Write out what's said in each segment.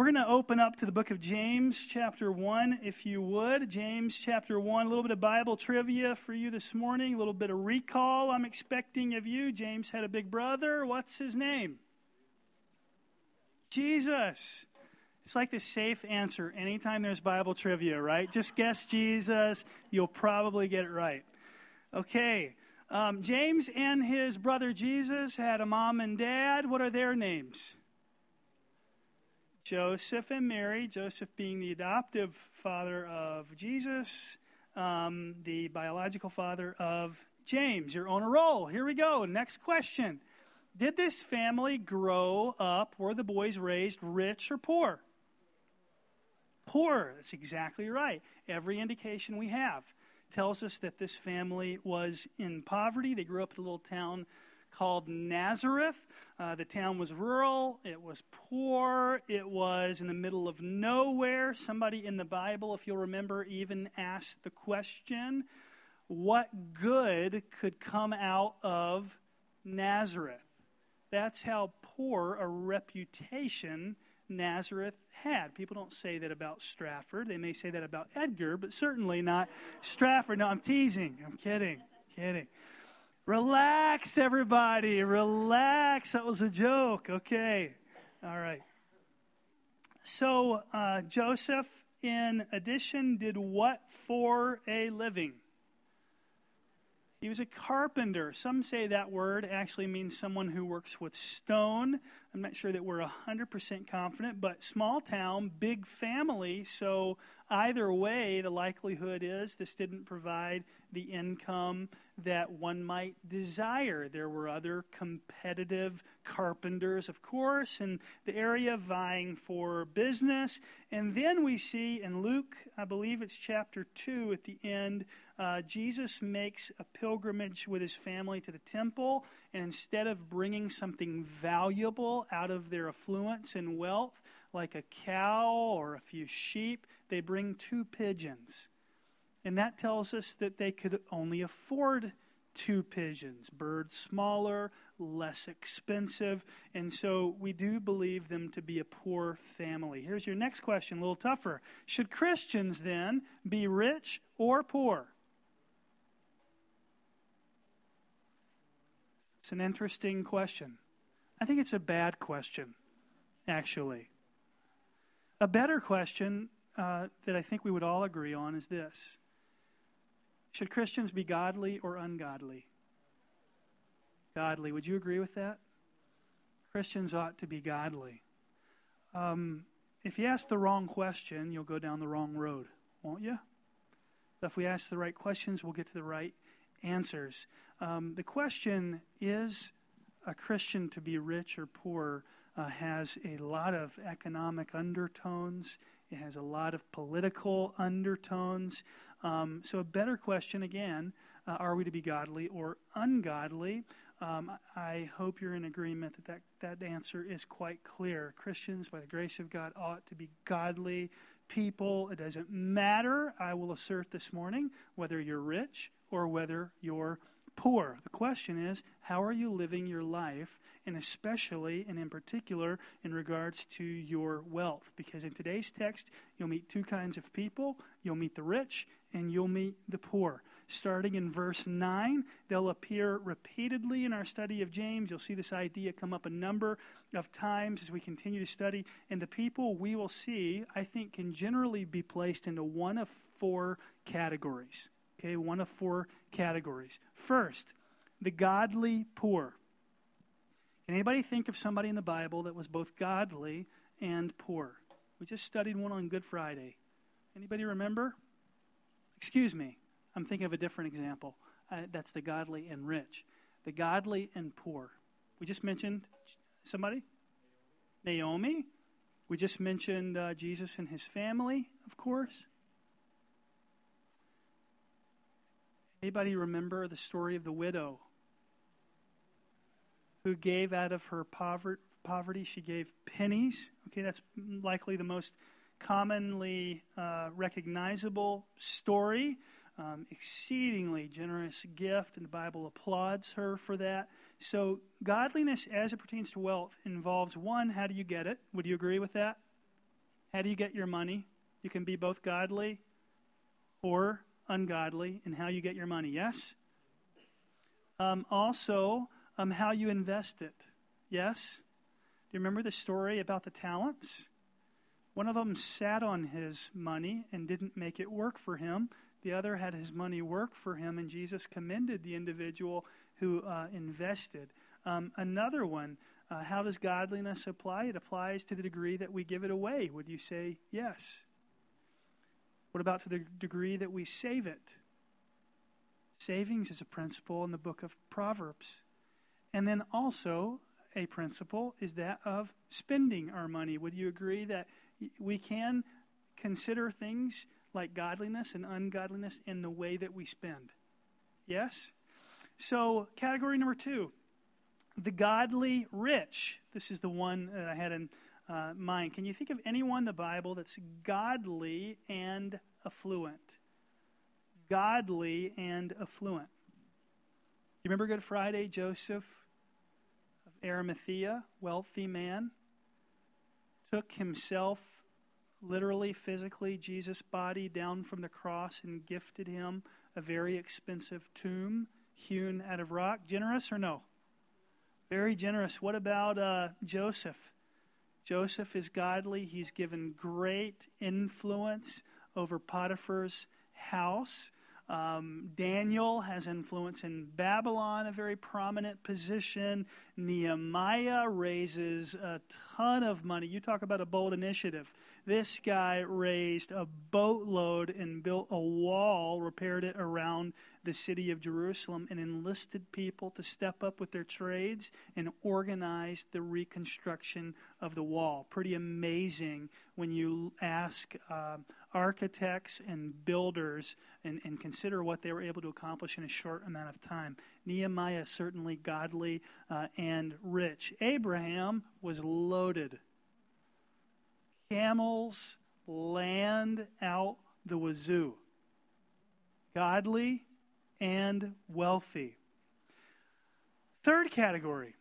We're going to open up to the book of James, chapter 1, if you would. James, chapter 1, a little bit of Bible trivia for you this morning, a little bit of recall I'm expecting of you. James had a big brother. What's his name? Jesus. It's like the safe answer anytime there's Bible trivia, right? Just guess Jesus, you'll probably get it right. Okay. Um, James and his brother Jesus had a mom and dad. What are their names? Joseph and Mary, Joseph being the adoptive father of Jesus, um, the biological father of James. You're on a roll. Here we go. Next question. Did this family grow up, were the boys raised rich or poor? Poor. That's exactly right. Every indication we have tells us that this family was in poverty. They grew up in a little town called Nazareth. Uh, the town was rural, it was poor, it was in the middle of nowhere. Somebody in the Bible, if you'll remember, even asked the question what good could come out of Nazareth? That's how poor a reputation Nazareth had. People don't say that about Stratford. They may say that about Edgar, but certainly not Stratford. No, I'm teasing. I'm kidding. Kidding. Relax, everybody. Relax. That was a joke. Okay. All right. So, uh, Joseph, in addition, did what for a living? He was a carpenter. Some say that word actually means someone who works with stone. I'm not sure that we're 100% confident, but small town, big family. So, either way, the likelihood is this didn't provide the income that one might desire. There were other competitive carpenters, of course, in the area vying for business. And then we see in Luke, I believe it's chapter 2 at the end, uh, Jesus makes a pilgrimage with his family to the temple. And instead of bringing something valuable out of their affluence and wealth, like a cow or a few sheep, they bring two pigeons. And that tells us that they could only afford two pigeons, birds smaller, less expensive, and so we do believe them to be a poor family. Here's your next question, a little tougher. Should Christians then be rich or poor? It's an interesting question. I think it's a bad question, actually. A better question uh, that I think we would all agree on is this should Christians be godly or ungodly? Godly. Would you agree with that? Christians ought to be godly. Um, if you ask the wrong question, you'll go down the wrong road, won't you? But if we ask the right questions, we'll get to the right answers. Um, the question is a Christian to be rich or poor uh, has a lot of economic undertones. It has a lot of political undertones. Um, so, a better question again uh, are we to be godly or ungodly? Um, I hope you're in agreement that, that that answer is quite clear. Christians, by the grace of God, ought to be godly people. It doesn't matter, I will assert this morning, whether you're rich or whether you're poor. The question is, how are you living your life, and especially and in particular in regards to your wealth? Because in today's text, you'll meet two kinds of people you'll meet the rich and you'll meet the poor. Starting in verse 9, they'll appear repeatedly in our study of James. You'll see this idea come up a number of times as we continue to study. And the people we will see, I think, can generally be placed into one of four categories. Okay, one of four categories. First, the godly poor. Can anybody think of somebody in the Bible that was both godly and poor? We just studied one on Good Friday. Anybody remember? Excuse me, I'm thinking of a different example. Uh, that's the godly and rich. The godly and poor. We just mentioned somebody? Naomi. We just mentioned uh, Jesus and his family, of course. Anybody remember the story of the widow who gave out of her poverty? She gave pennies. Okay, that's likely the most commonly uh, recognizable story. Um, exceedingly generous gift, and the Bible applauds her for that. So, godliness as it pertains to wealth involves one, how do you get it? Would you agree with that? How do you get your money? You can be both godly or ungodly in how you get your money, yes? Um, also, um, how you invest it, yes? Do you remember the story about the talents? One of them sat on his money and didn't make it work for him. The other had his money work for him, and Jesus commended the individual who uh, invested. Um, another one, uh, how does godliness apply? It applies to the degree that we give it away. Would you say yes? What about to the degree that we save it? Savings is a principle in the book of Proverbs. And then also, a principle is that of spending our money. Would you agree that we can consider things like godliness and ungodliness in the way that we spend? Yes? So, category number two the godly rich. This is the one that I had in uh, mind. Can you think of anyone in the Bible that's godly and affluent? Godly and affluent. You remember Good Friday, Joseph of Arimathea, wealthy man, took himself, literally, physically, Jesus' body down from the cross and gifted him a very expensive tomb hewn out of rock. Generous or no? Very generous. What about uh, Joseph? Joseph is godly. He's given great influence over Potiphar's house. Um, Daniel has influence in Babylon, a very prominent position. Nehemiah raises a ton of money. You talk about a bold initiative. This guy raised a boatload and built a wall, repaired it around the city of Jerusalem, and enlisted people to step up with their trades and organize the reconstruction of the wall. Pretty amazing when you ask uh, architects and builders and, and consider what they were able to accomplish in a short amount of time. Nehemiah certainly godly uh, and rich. Abraham was loaded. Camels, land out the wazoo. Godly and wealthy. Third category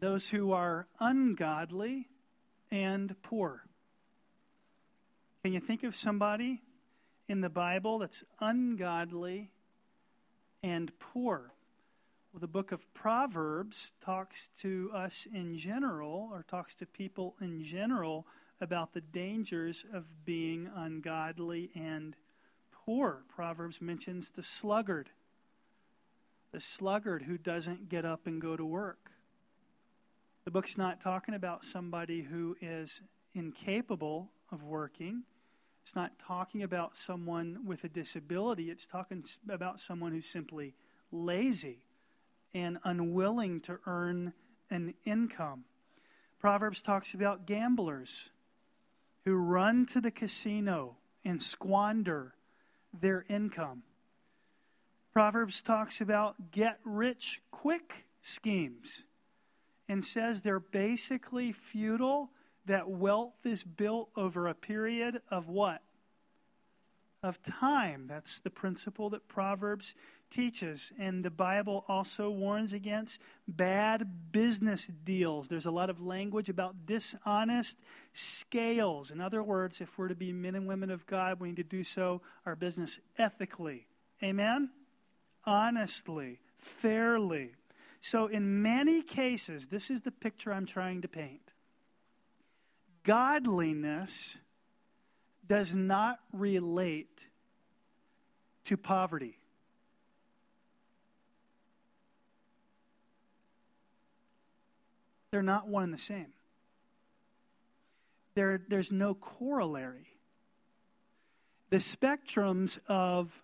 those who are ungodly and poor. Can you think of somebody in the Bible that's ungodly and poor? Well, the book of Proverbs talks to us in general, or talks to people in general, about the dangers of being ungodly and poor. Proverbs mentions the sluggard, the sluggard who doesn't get up and go to work. The book's not talking about somebody who is incapable of working. It's not talking about someone with a disability. It's talking about someone who's simply lazy and unwilling to earn an income. Proverbs talks about gamblers who run to the casino and squander their income. Proverbs talks about get rich quick schemes and says they're basically futile, that wealth is built over a period of what? Of time. That's the principle that Proverbs teaches. And the Bible also warns against bad business deals. There's a lot of language about dishonest scales. In other words, if we're to be men and women of God, we need to do so our business ethically. Amen? Honestly, fairly. So, in many cases, this is the picture I'm trying to paint. Godliness does not relate to poverty. They're not one and the same. There, there's no corollary. The spectrums of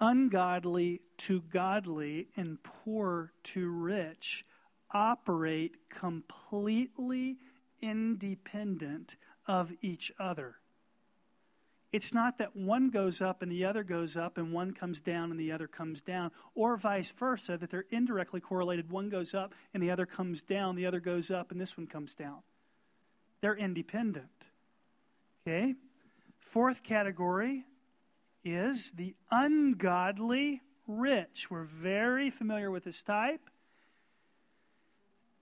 ungodly to godly and poor to rich operate completely independent of each other. It's not that one goes up and the other goes up and one comes down and the other comes down, or vice versa, that they're indirectly correlated. One goes up and the other comes down, the other goes up and this one comes down. They're independent. Okay? Fourth category is the ungodly rich. We're very familiar with this type.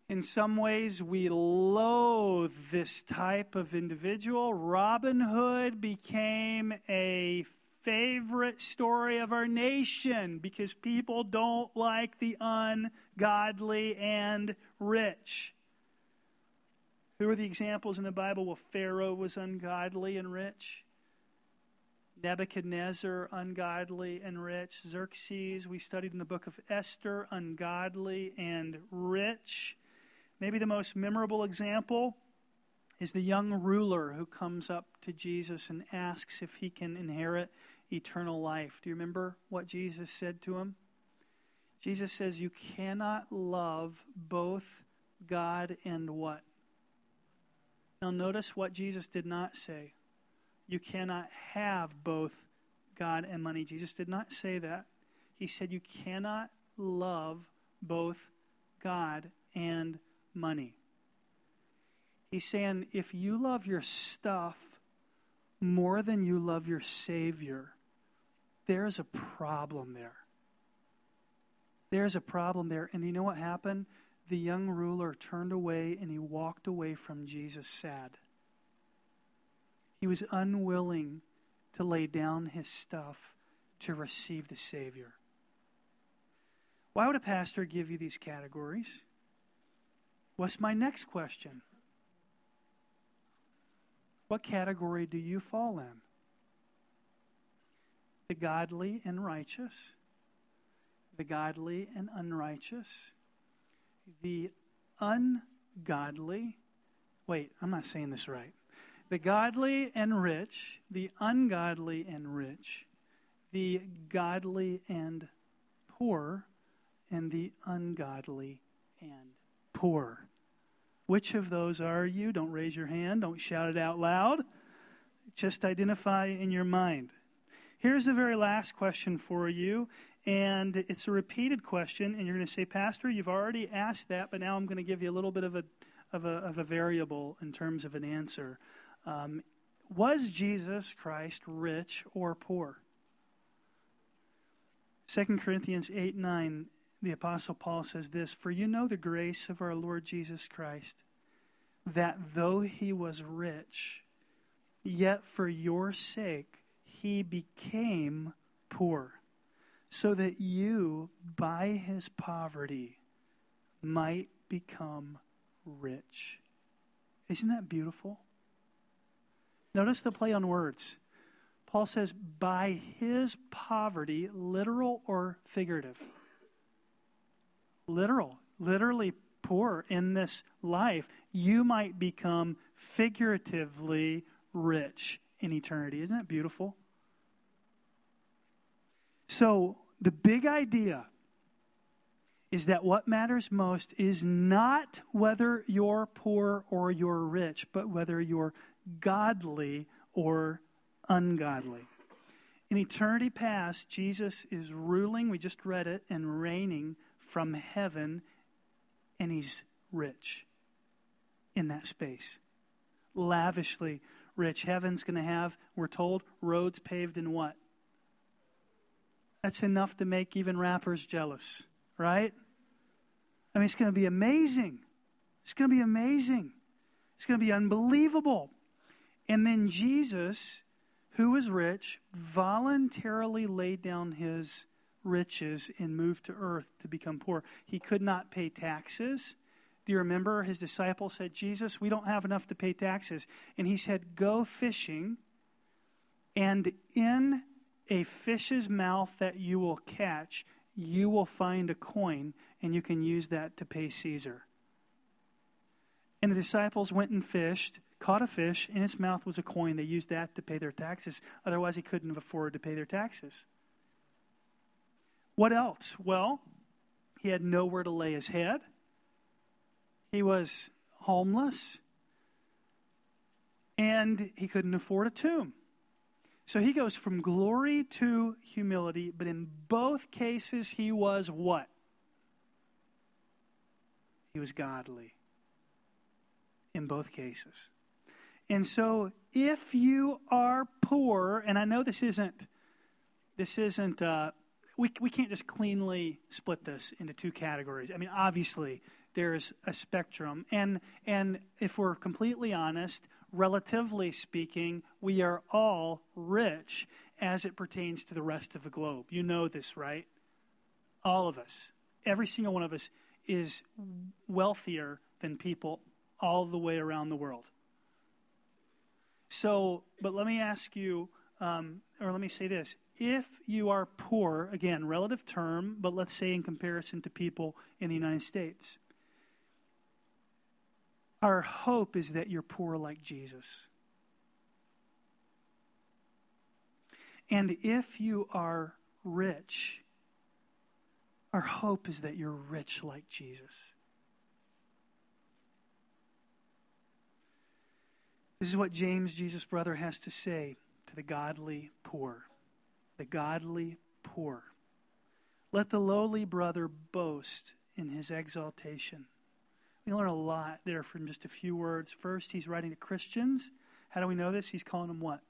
In some ways, we loathe this type of individual. Robin Hood became a favorite story of our nation because people don't like the ungodly and rich. Who are the examples in the Bible? Well, Pharaoh was ungodly and rich. Nebuchadnezzar, ungodly and rich. Xerxes, we studied in the book of Esther, ungodly and rich. Maybe the most memorable example is the young ruler who comes up to Jesus and asks if he can inherit eternal life. Do you remember what Jesus said to him? Jesus says, You cannot love both God and what? Now, notice what Jesus did not say. You cannot have both God and money. Jesus did not say that. He said, You cannot love both God and money. He's saying if you love your stuff more than you love your Savior, there's a problem there. There's a problem there. And you know what happened? The young ruler turned away and he walked away from Jesus sad. He was unwilling to lay down his stuff to receive the Savior. Why would a pastor give you these categories? What's my next question? What category do you fall in? The godly and righteous, the godly and unrighteous, the ungodly. Wait, I'm not saying this right. The godly and rich, the ungodly and rich, the godly and poor, and the ungodly and poor. Which of those are you? Don't raise your hand. Don't shout it out loud. Just identify in your mind. Here's the very last question for you, and it's a repeated question, and you're going to say, Pastor, you've already asked that, but now I'm going to give you a little bit of a, of a, of a variable in terms of an answer. Um, was Jesus Christ rich or poor? 2 Corinthians 8 9 the Apostle Paul says this For you know the grace of our Lord Jesus Christ, that though he was rich, yet for your sake he became poor, so that you, by his poverty, might become rich. Isn't that beautiful? Notice the play on words. Paul says, by his poverty, literal or figurative literal, literally poor in this life, you might become figuratively rich in eternity. Isn't that beautiful? So, the big idea is that what matters most is not whether you're poor or you're rich, but whether you're godly or ungodly. In eternity past, Jesus is ruling, we just read it, and reigning from heaven, and he's rich in that space. Lavishly rich. Heaven's going to have, we're told, roads paved in what? That's enough to make even rappers jealous, right? I mean, it's going to be amazing. It's going to be amazing. It's going to be unbelievable. And then Jesus, who was rich, voluntarily laid down his riches and moved to earth to become poor. He could not pay taxes. Do you remember his disciples said, Jesus, we don't have enough to pay taxes. And he said, Go fishing, and in a fish's mouth that you will catch, you will find a coin, and you can use that to pay Caesar. And the disciples went and fished, caught a fish, in its mouth was a coin. They used that to pay their taxes. Otherwise, he couldn't have afforded to pay their taxes. What else? Well, he had nowhere to lay his head. He was homeless. And he couldn't afford a tomb. So he goes from glory to humility, but in both cases, he was what? He was godly. In both cases. And so if you are poor, and I know this isn't this isn't uh, we, we can't just cleanly split this into two categories. I mean, obviously, there's a spectrum. And, and if we're completely honest, relatively speaking, we are all rich as it pertains to the rest of the globe. You know this, right? All of us. Every single one of us is wealthier than people all the way around the world. So, but let me ask you, um, or let me say this. If you are poor, again, relative term, but let's say in comparison to people in the United States, our hope is that you're poor like Jesus. And if you are rich, our hope is that you're rich like Jesus. This is what James, Jesus' brother, has to say the godly poor. The godly poor. Let the lowly brother boast in his exaltation. We learn a lot there from just a few words. First, he's writing to Christians. How do we know this? He's calling them what?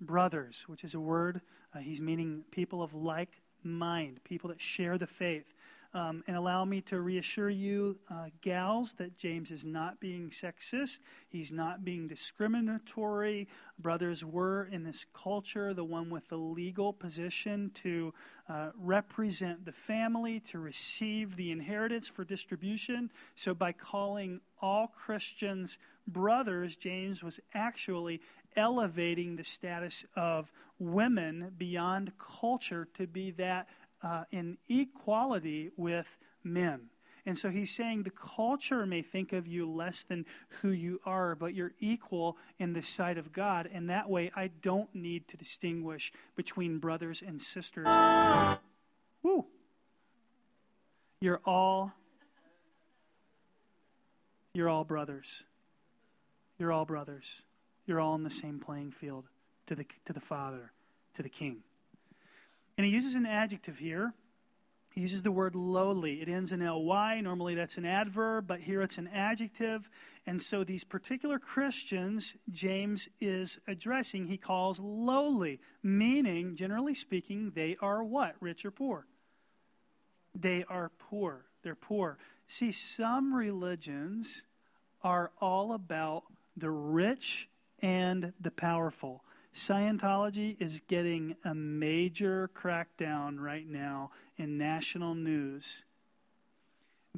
Brothers, which is a word, uh, he's meaning people of like mind, people that share the faith. Um, and allow me to reassure you, uh, gals, that James is not being sexist. He's not being discriminatory. Brothers were, in this culture, the one with the legal position to uh, represent the family, to receive the inheritance for distribution. So, by calling all Christians brothers, James was actually elevating the status of women beyond culture to be that uh, in equality with men. And so he's saying the culture may think of you less than who you are, but you're equal in the sight of God. And that way, I don't need to distinguish between brothers and sisters. Woo! You're all you're all brothers. You're all brothers. You're all in the same playing field to the to the Father, to the King. And he uses an adjective here. He uses the word lowly. It ends in ly. Normally that's an adverb, but here it's an adjective. And so these particular Christians, James is addressing, he calls lowly, meaning, generally speaking, they are what? Rich or poor? They are poor. They're poor. See, some religions are all about the rich and the powerful. Scientology is getting a major crackdown right now in national news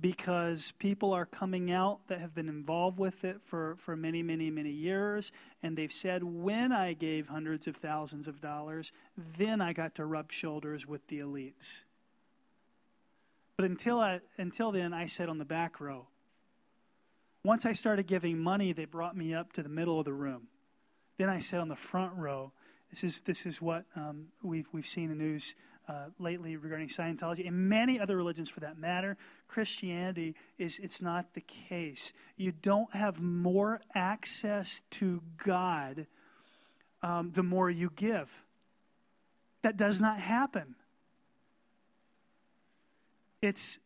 because people are coming out that have been involved with it for, for many, many, many years. And they've said, when I gave hundreds of thousands of dollars, then I got to rub shoulders with the elites. But until, I, until then, I sat on the back row. Once I started giving money, they brought me up to the middle of the room. Then I sat on the front row. This is, this is what um, we've, we've seen in the news uh, lately regarding Scientology and many other religions for that matter. Christianity is it's not the case. You don't have more access to God um, the more you give. That does not happen. It's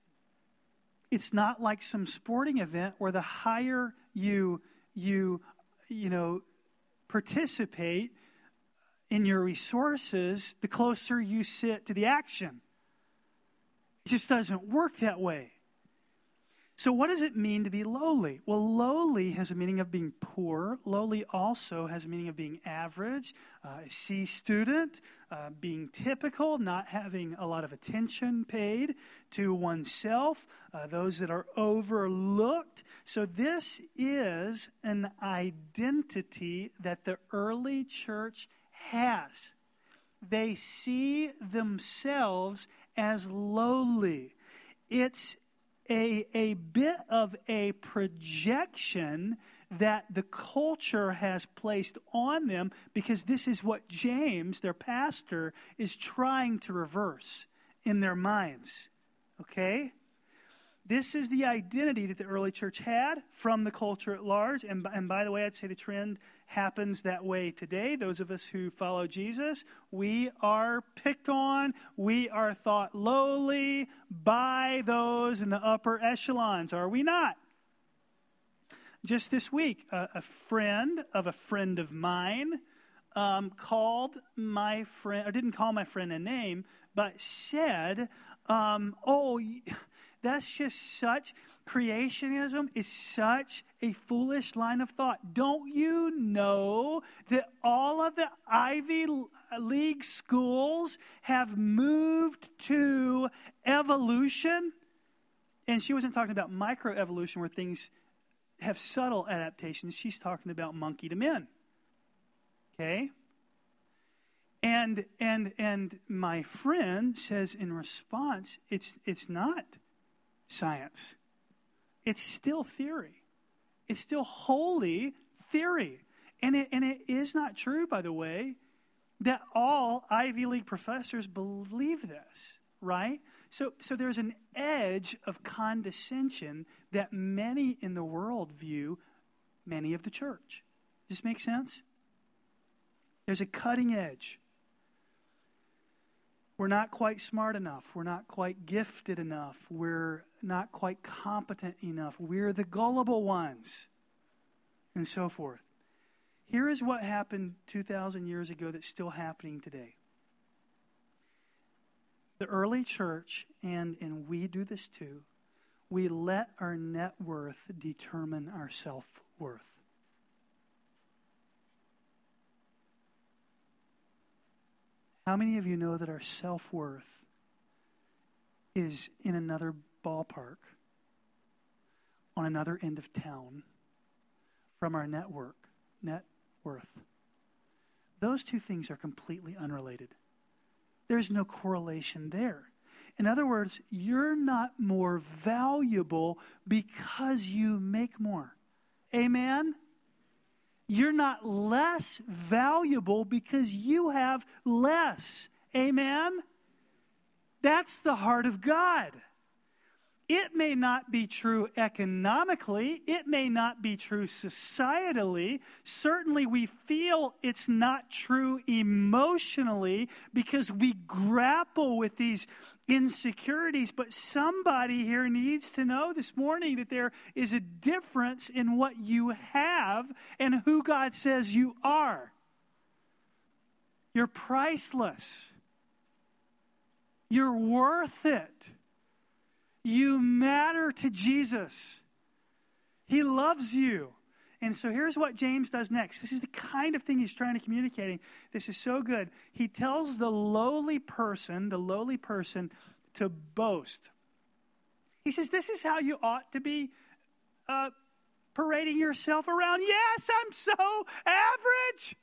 it's not like some sporting event where the higher you you you know participate in your resources, the closer you sit to the action. It just doesn't work that way. So, what does it mean to be lowly? Well, lowly has a meaning of being poor. Lowly also has a meaning of being average, uh, a C student, uh, being typical, not having a lot of attention paid to oneself, uh, those that are overlooked. So, this is an identity that the early church has. They see themselves as lowly. It's a, a bit of a projection that the culture has placed on them because this is what James, their pastor, is trying to reverse in their minds. Okay? This is the identity that the early church had from the culture at large. And, and by the way, I'd say the trend happens that way today. Those of us who follow Jesus, we are picked on, we are thought lowly by those in the upper echelons, are we not? Just this week, a, a friend of a friend of mine um, called my friend, or didn't call my friend a name, but said, um, Oh, That's just such, creationism is such a foolish line of thought. Don't you know that all of the Ivy uh, League schools have moved to evolution? And she wasn't talking about microevolution where things have subtle adaptations. She's talking about monkey to men. Okay? And and and my friend says in response, it's it's not science. It's still theory. It's still wholly theory. And it, and it is not true, by the way, that all Ivy League professors believe this, right? So, so there's an edge of condescension that many in the world view many of the church. Does this make sense? There's a cutting edge. We're not quite smart enough. We're not quite gifted enough. We're not quite competent enough. We're the gullible ones, and so forth. Here is what happened 2,000 years ago that's still happening today the early church, and, and we do this too, we let our net worth determine our self worth. How many of you know that our self worth is in another ballpark, on another end of town, from our network, net worth? Those two things are completely unrelated. There's no correlation there. In other words, you're not more valuable because you make more. Amen? You're not less valuable because you have less. Amen? That's the heart of God. It may not be true economically, it may not be true societally. Certainly, we feel it's not true emotionally because we grapple with these insecurities. But somebody here needs to know this morning that there is a difference in what you have and who God says you are. You're priceless, you're worth it. You matter to Jesus. He loves you. And so here's what James does next. This is the kind of thing he's trying to communicate. This is so good. He tells the lowly person, the lowly person, to boast. He says, This is how you ought to be uh, parading yourself around. Yes, I'm so average.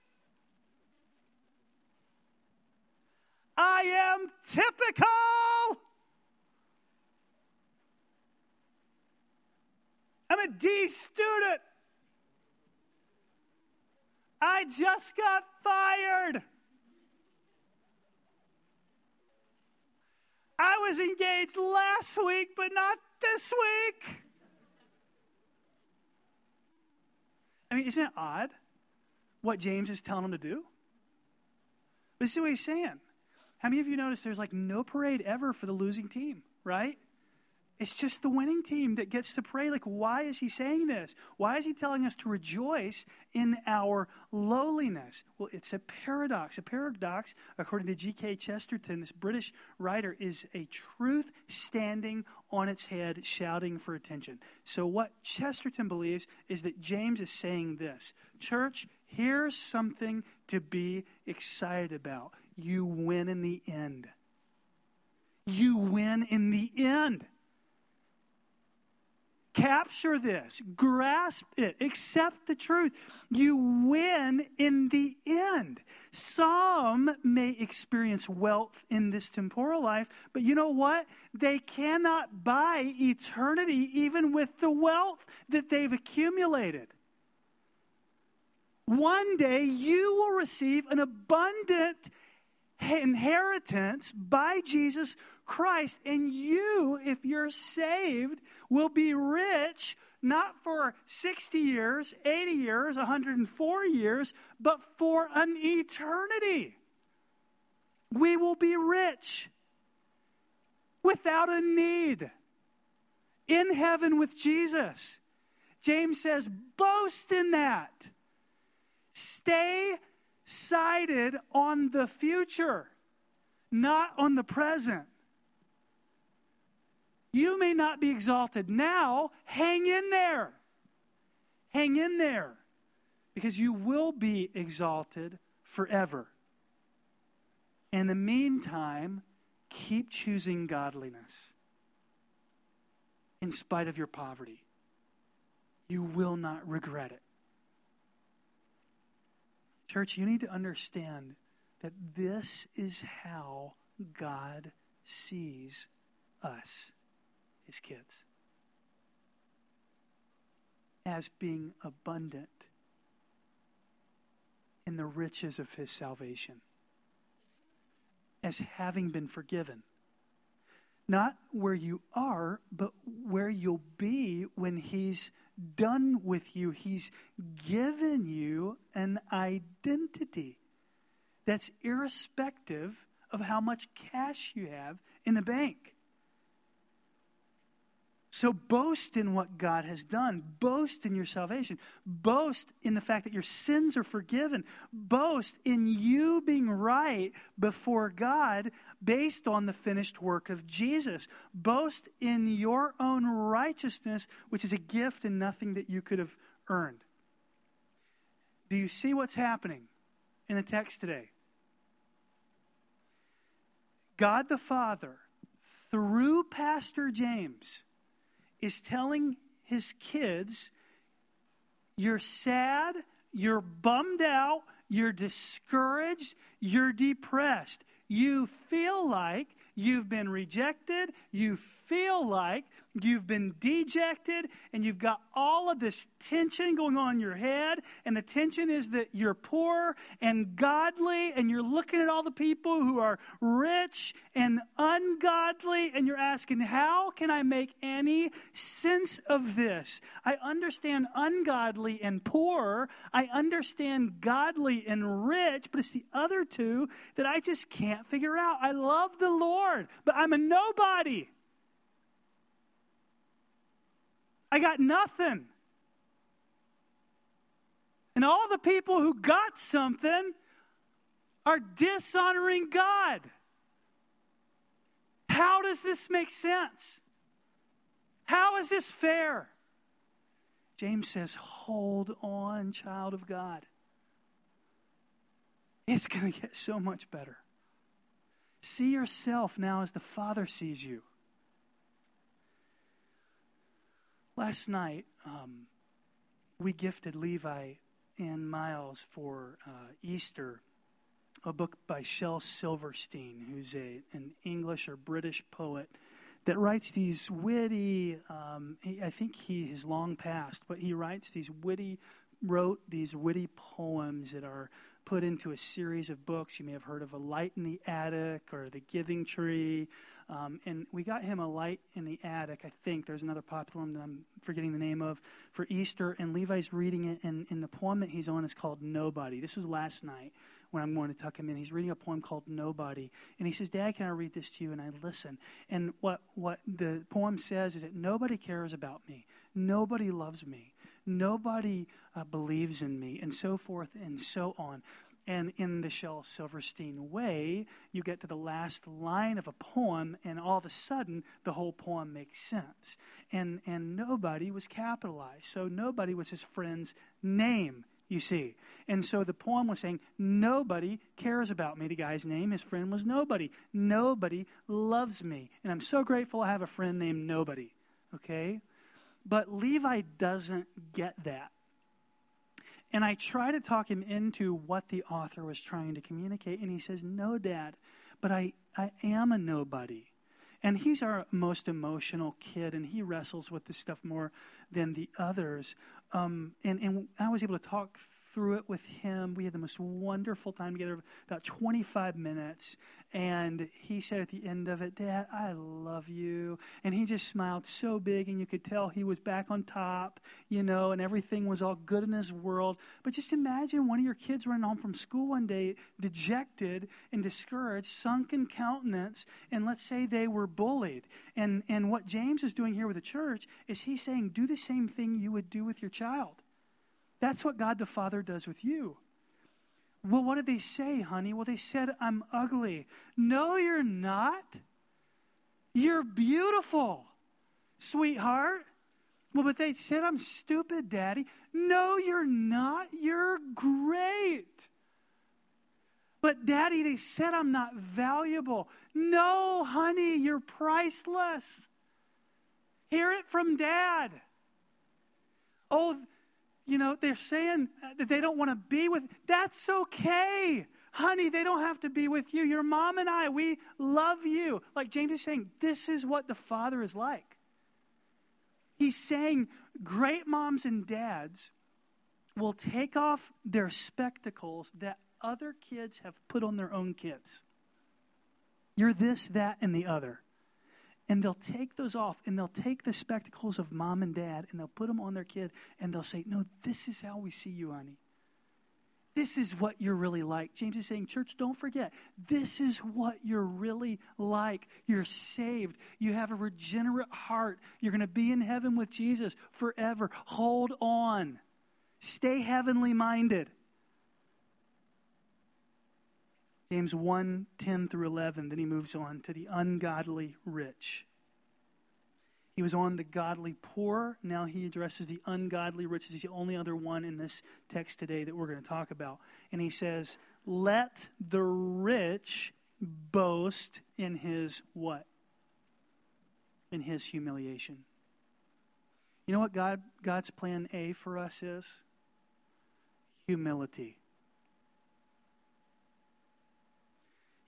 I am typical. I'm a D student. I just got fired. I was engaged last week, but not this week. I mean, isn't it odd what James is telling him to do? This is what he's saying. How many of you notice there's like no parade ever for the losing team, right? It's just the winning team that gets to pray. Like, why is he saying this? Why is he telling us to rejoice in our lowliness? Well, it's a paradox. A paradox, according to G.K. Chesterton, this British writer, is a truth standing on its head, shouting for attention. So, what Chesterton believes is that James is saying this Church, here's something to be excited about. You win in the end. You win in the end. Capture this, grasp it, accept the truth. You win in the end. Some may experience wealth in this temporal life, but you know what? They cannot buy eternity even with the wealth that they've accumulated. One day you will receive an abundant inheritance by Jesus Christ. And you, if you're saved, will be rich not for 60 years, 80 years, 104 years, but for an eternity. We will be rich without a need in heaven with Jesus. James says, boast in that. Stay sighted on the future, not on the present. You may not be exalted now. Hang in there. Hang in there because you will be exalted forever. In the meantime, keep choosing godliness in spite of your poverty. You will not regret it. Church, you need to understand that this is how God sees us, his kids, as being abundant in the riches of his salvation, as having been forgiven. Not where you are, but where you'll be when he's done with you. He's given you an identity that's irrespective of how much cash you have in the bank. So boast in what God has done. Boast in your salvation. Boast in the fact that your sins are forgiven. Boast in you being right before God based on the finished work of Jesus. Boast in your own righteousness, which is a gift and nothing that you could have earned. Do you see what's happening in the text today? God the Father, through Pastor James, is telling his kids, You're sad, you're bummed out, you're discouraged, you're depressed. You feel like you've been rejected, you feel like you've been dejected, and you've got all of this tension going on in your head. And the tension is that you're poor and godly, and you're looking at all the people who are rich and ungodly, and you're asking, How can I make any sense of this? I understand ungodly and poor, I understand godly and rich, but it's the other two that I just can't figure out. I love the Lord, but I'm a nobody. I got nothing. And all the people who got something are dishonoring God. How does this make sense? How is this fair? James says, Hold on, child of God. It's going to get so much better. See yourself now as the Father sees you. Last night, um, we gifted Levi and Miles for uh, Easter a book by Shel Silverstein, who's a, an English or British poet that writes these witty, um, he, I think he has long passed, but he writes these witty, wrote these witty poems that are put into a series of books. You may have heard of A Light in the Attic or The Giving Tree. Um, and we got him a light in the attic, I think. There's another popular one that I'm forgetting the name of for Easter. And Levi's reading it, and, and the poem that he's on is called Nobody. This was last night when I'm going to tuck him in. He's reading a poem called Nobody. And he says, Dad, can I read this to you? And I listen. And what, what the poem says is that nobody cares about me, nobody loves me, nobody uh, believes in me, and so forth and so on. And in the Shel Silverstein way, you get to the last line of a poem, and all of a sudden, the whole poem makes sense. And, and nobody was capitalized. So nobody was his friend's name, you see. And so the poem was saying, Nobody cares about me. The guy's name, his friend was Nobody. Nobody loves me. And I'm so grateful I have a friend named Nobody, okay? But Levi doesn't get that. And I try to talk him into what the author was trying to communicate. And he says, No, Dad, but I, I am a nobody. And he's our most emotional kid, and he wrestles with this stuff more than the others. Um, and, and I was able to talk through it with him. We had the most wonderful time together, about 25 minutes. And he said at the end of it, Dad, I love you. And he just smiled so big, and you could tell he was back on top, you know, and everything was all good in his world. But just imagine one of your kids running home from school one day, dejected and discouraged, sunken countenance, and let's say they were bullied. And, and what James is doing here with the church is he's saying, do the same thing you would do with your child. That's what God the Father does with you. Well, what did they say, honey? Well, they said, I'm ugly. No, you're not. You're beautiful. sweetheart. Well, but they said I'm stupid, Daddy. No, you're not. You're great. But, Daddy, they said I'm not valuable. No, honey, you're priceless. Hear it from Dad. Oh, you know, they're saying that they don't want to be with. That's okay. Honey, they don't have to be with you. Your mom and I, we love you. Like James is saying, this is what the Father is like. He's saying great moms and dads will take off their spectacles that other kids have put on their own kids. You're this, that, and the other. And they'll take those off and they'll take the spectacles of mom and dad and they'll put them on their kid and they'll say, No, this is how we see you, honey. This is what you're really like. James is saying, Church, don't forget, this is what you're really like. You're saved. You have a regenerate heart. You're going to be in heaven with Jesus forever. Hold on. Stay heavenly minded. James 1 10 through 11. Then he moves on to the ungodly rich. He was on the godly poor. Now he addresses the ungodly rich. He's the only other one in this text today that we're going to talk about. And he says, Let the rich boast in his what? In his humiliation. You know what God, God's plan A for us is? Humility.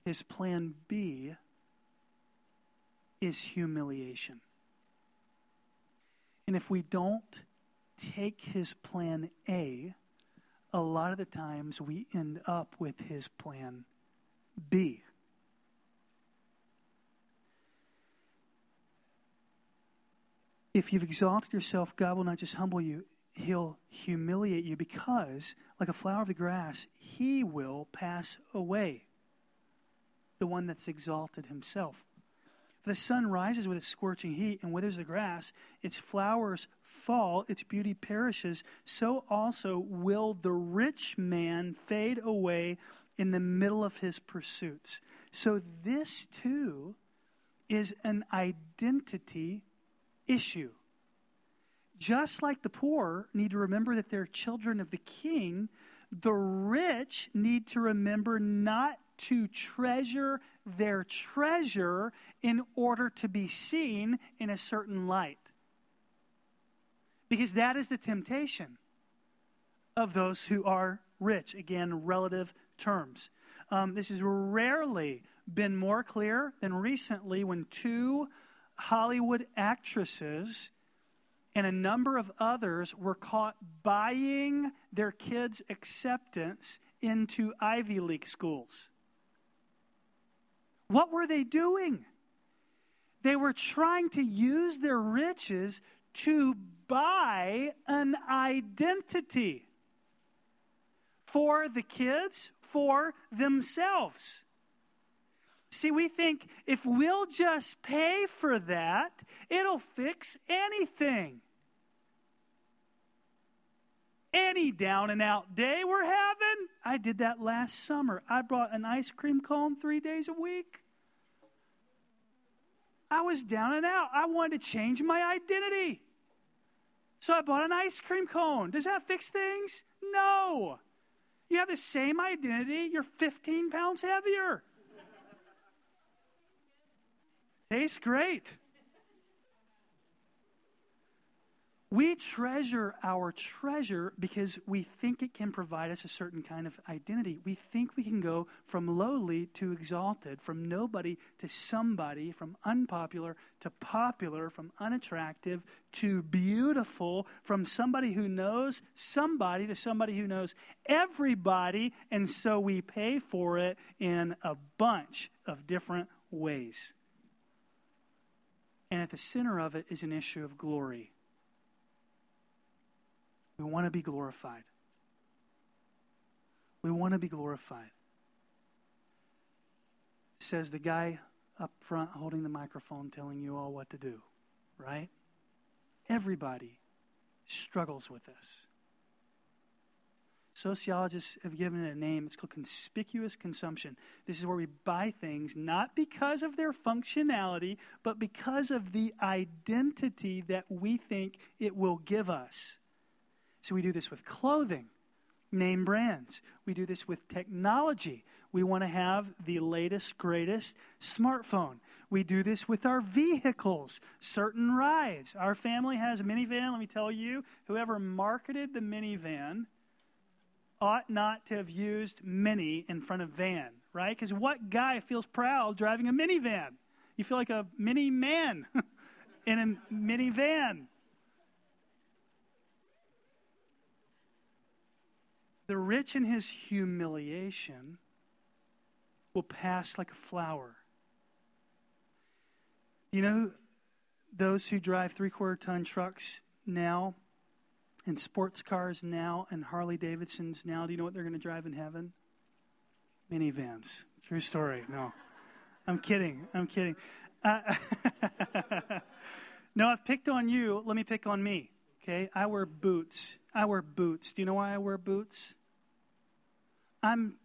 His plan B is humiliation. And if we don't take his plan A, a lot of the times we end up with his plan B. If you've exalted yourself, God will not just humble you, he'll humiliate you because, like a flower of the grass, he will pass away the one that's exalted himself. The sun rises with its scorching heat and withers the grass, its flowers fall, its beauty perishes, so also will the rich man fade away in the middle of his pursuits. So, this too is an identity issue. Just like the poor need to remember that they're children of the king, the rich need to remember not to treasure their treasure in order to be seen in a certain light. Because that is the temptation of those who are rich. Again, relative terms. Um, this has rarely been more clear than recently when two Hollywood actresses and a number of others were caught buying their kids' acceptance into Ivy League schools. What were they doing? They were trying to use their riches to buy an identity for the kids, for themselves. See, we think if we'll just pay for that, it'll fix anything. Any down and out day we're having, I did that last summer. I brought an ice cream cone three days a week. I was down and out. I wanted to change my identity. So I bought an ice cream cone. Does that fix things? No. You have the same identity, you're 15 pounds heavier. Tastes great. We treasure our treasure because we think it can provide us a certain kind of identity. We think we can go from lowly to exalted, from nobody to somebody, from unpopular to popular, from unattractive to beautiful, from somebody who knows somebody to somebody who knows everybody, and so we pay for it in a bunch of different ways. And at the center of it is an issue of glory. We want to be glorified. We want to be glorified. Says the guy up front holding the microphone telling you all what to do, right? Everybody struggles with this. Sociologists have given it a name. It's called conspicuous consumption. This is where we buy things not because of their functionality, but because of the identity that we think it will give us. So we do this with clothing, name brands. We do this with technology. We want to have the latest, greatest smartphone. We do this with our vehicles, certain rides. Our family has a minivan. Let me tell you, whoever marketed the minivan ought not to have used mini in front of van, right? Because what guy feels proud driving a minivan? You feel like a mini man in a minivan. The rich in his humiliation will pass like a flower. You know, those who drive three quarter ton trucks now and sports cars now and Harley Davidsons now, do you know what they're going to drive in heaven? Minivans. True story. No. I'm kidding. I'm kidding. Uh, no, I've picked on you. Let me pick on me. Okay? I wear boots. I wear boots. Do you know why I wear boots? I'm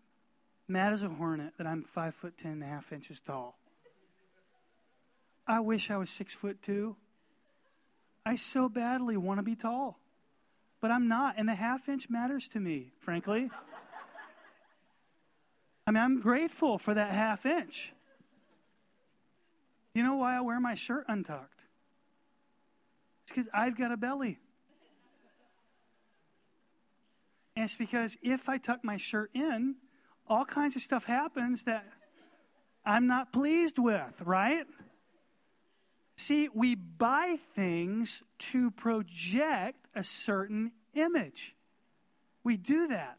mad as a hornet that I'm five foot ten and a half inches tall. I wish I was six foot two. I so badly want to be tall but I'm not. And the half inch matters to me, frankly. I mean, I'm grateful for that half inch. You know why I wear my shirt untucked? It's because I've got a belly. And it's because if I tuck my shirt in, all kinds of stuff happens that I'm not pleased with, right? See, we buy things to project a certain image. We do that.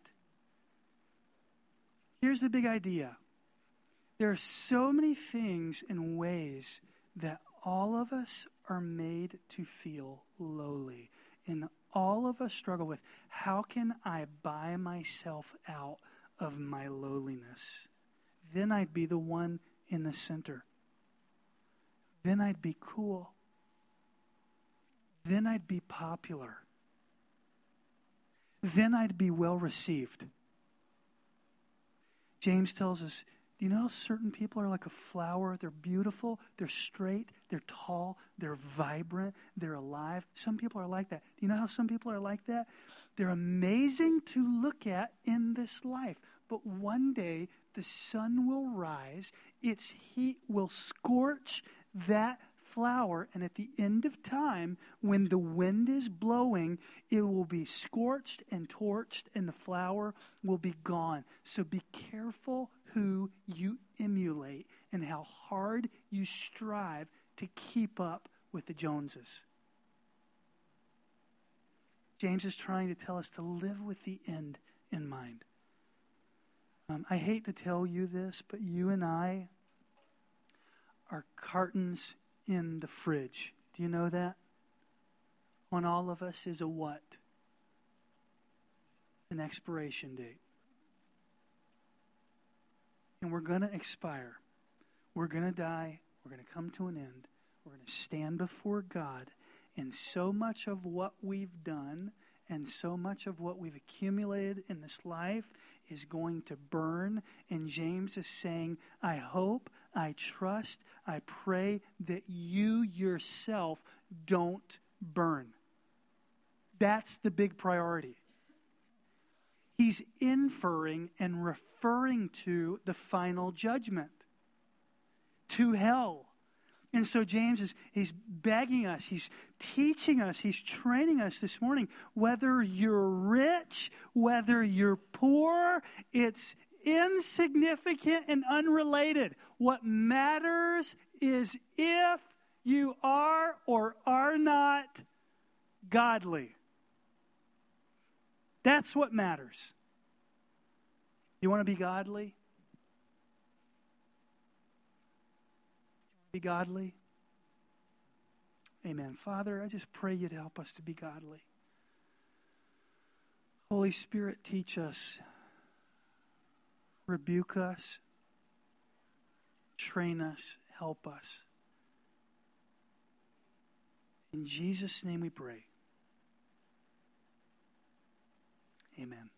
Here's the big idea there are so many things and ways that all of us are made to feel lowly. And all of us struggle with how can I buy myself out of my lowliness? Then I'd be the one in the center then I'd be cool. Then I'd be popular. Then I'd be well received. James tells us do you know certain people are like a flower? They're beautiful, they're straight, they're tall, they're vibrant, they're alive. Some people are like that. Do you know how some people are like that? They're amazing to look at in this life. But one day the sun will rise, its heat will scorch that flower, and at the end of time, when the wind is blowing, it will be scorched and torched, and the flower will be gone. So be careful who you emulate and how hard you strive to keep up with the Joneses. James is trying to tell us to live with the end in mind. Um, I hate to tell you this, but you and I are cartons in the fridge. Do you know that? On all of us is a what? An expiration date. And we're going to expire. We're going to die. We're going to come to an end. We're going to stand before God. And so much of what we've done and so much of what we've accumulated in this life is going to burn. And James is saying, I hope, I trust, I pray that you yourself don't burn. That's the big priority. He's inferring and referring to the final judgment, to hell. And so James is he's begging us, he's teaching us, he's training us this morning. Whether you're rich, whether you're poor, it's insignificant and unrelated. What matters is if you are or are not godly. That's what matters. You want to be godly? Be godly? Amen. Father, I just pray you to help us to be godly. Holy Spirit, teach us, rebuke us, train us, help us. In Jesus' name we pray. Amen.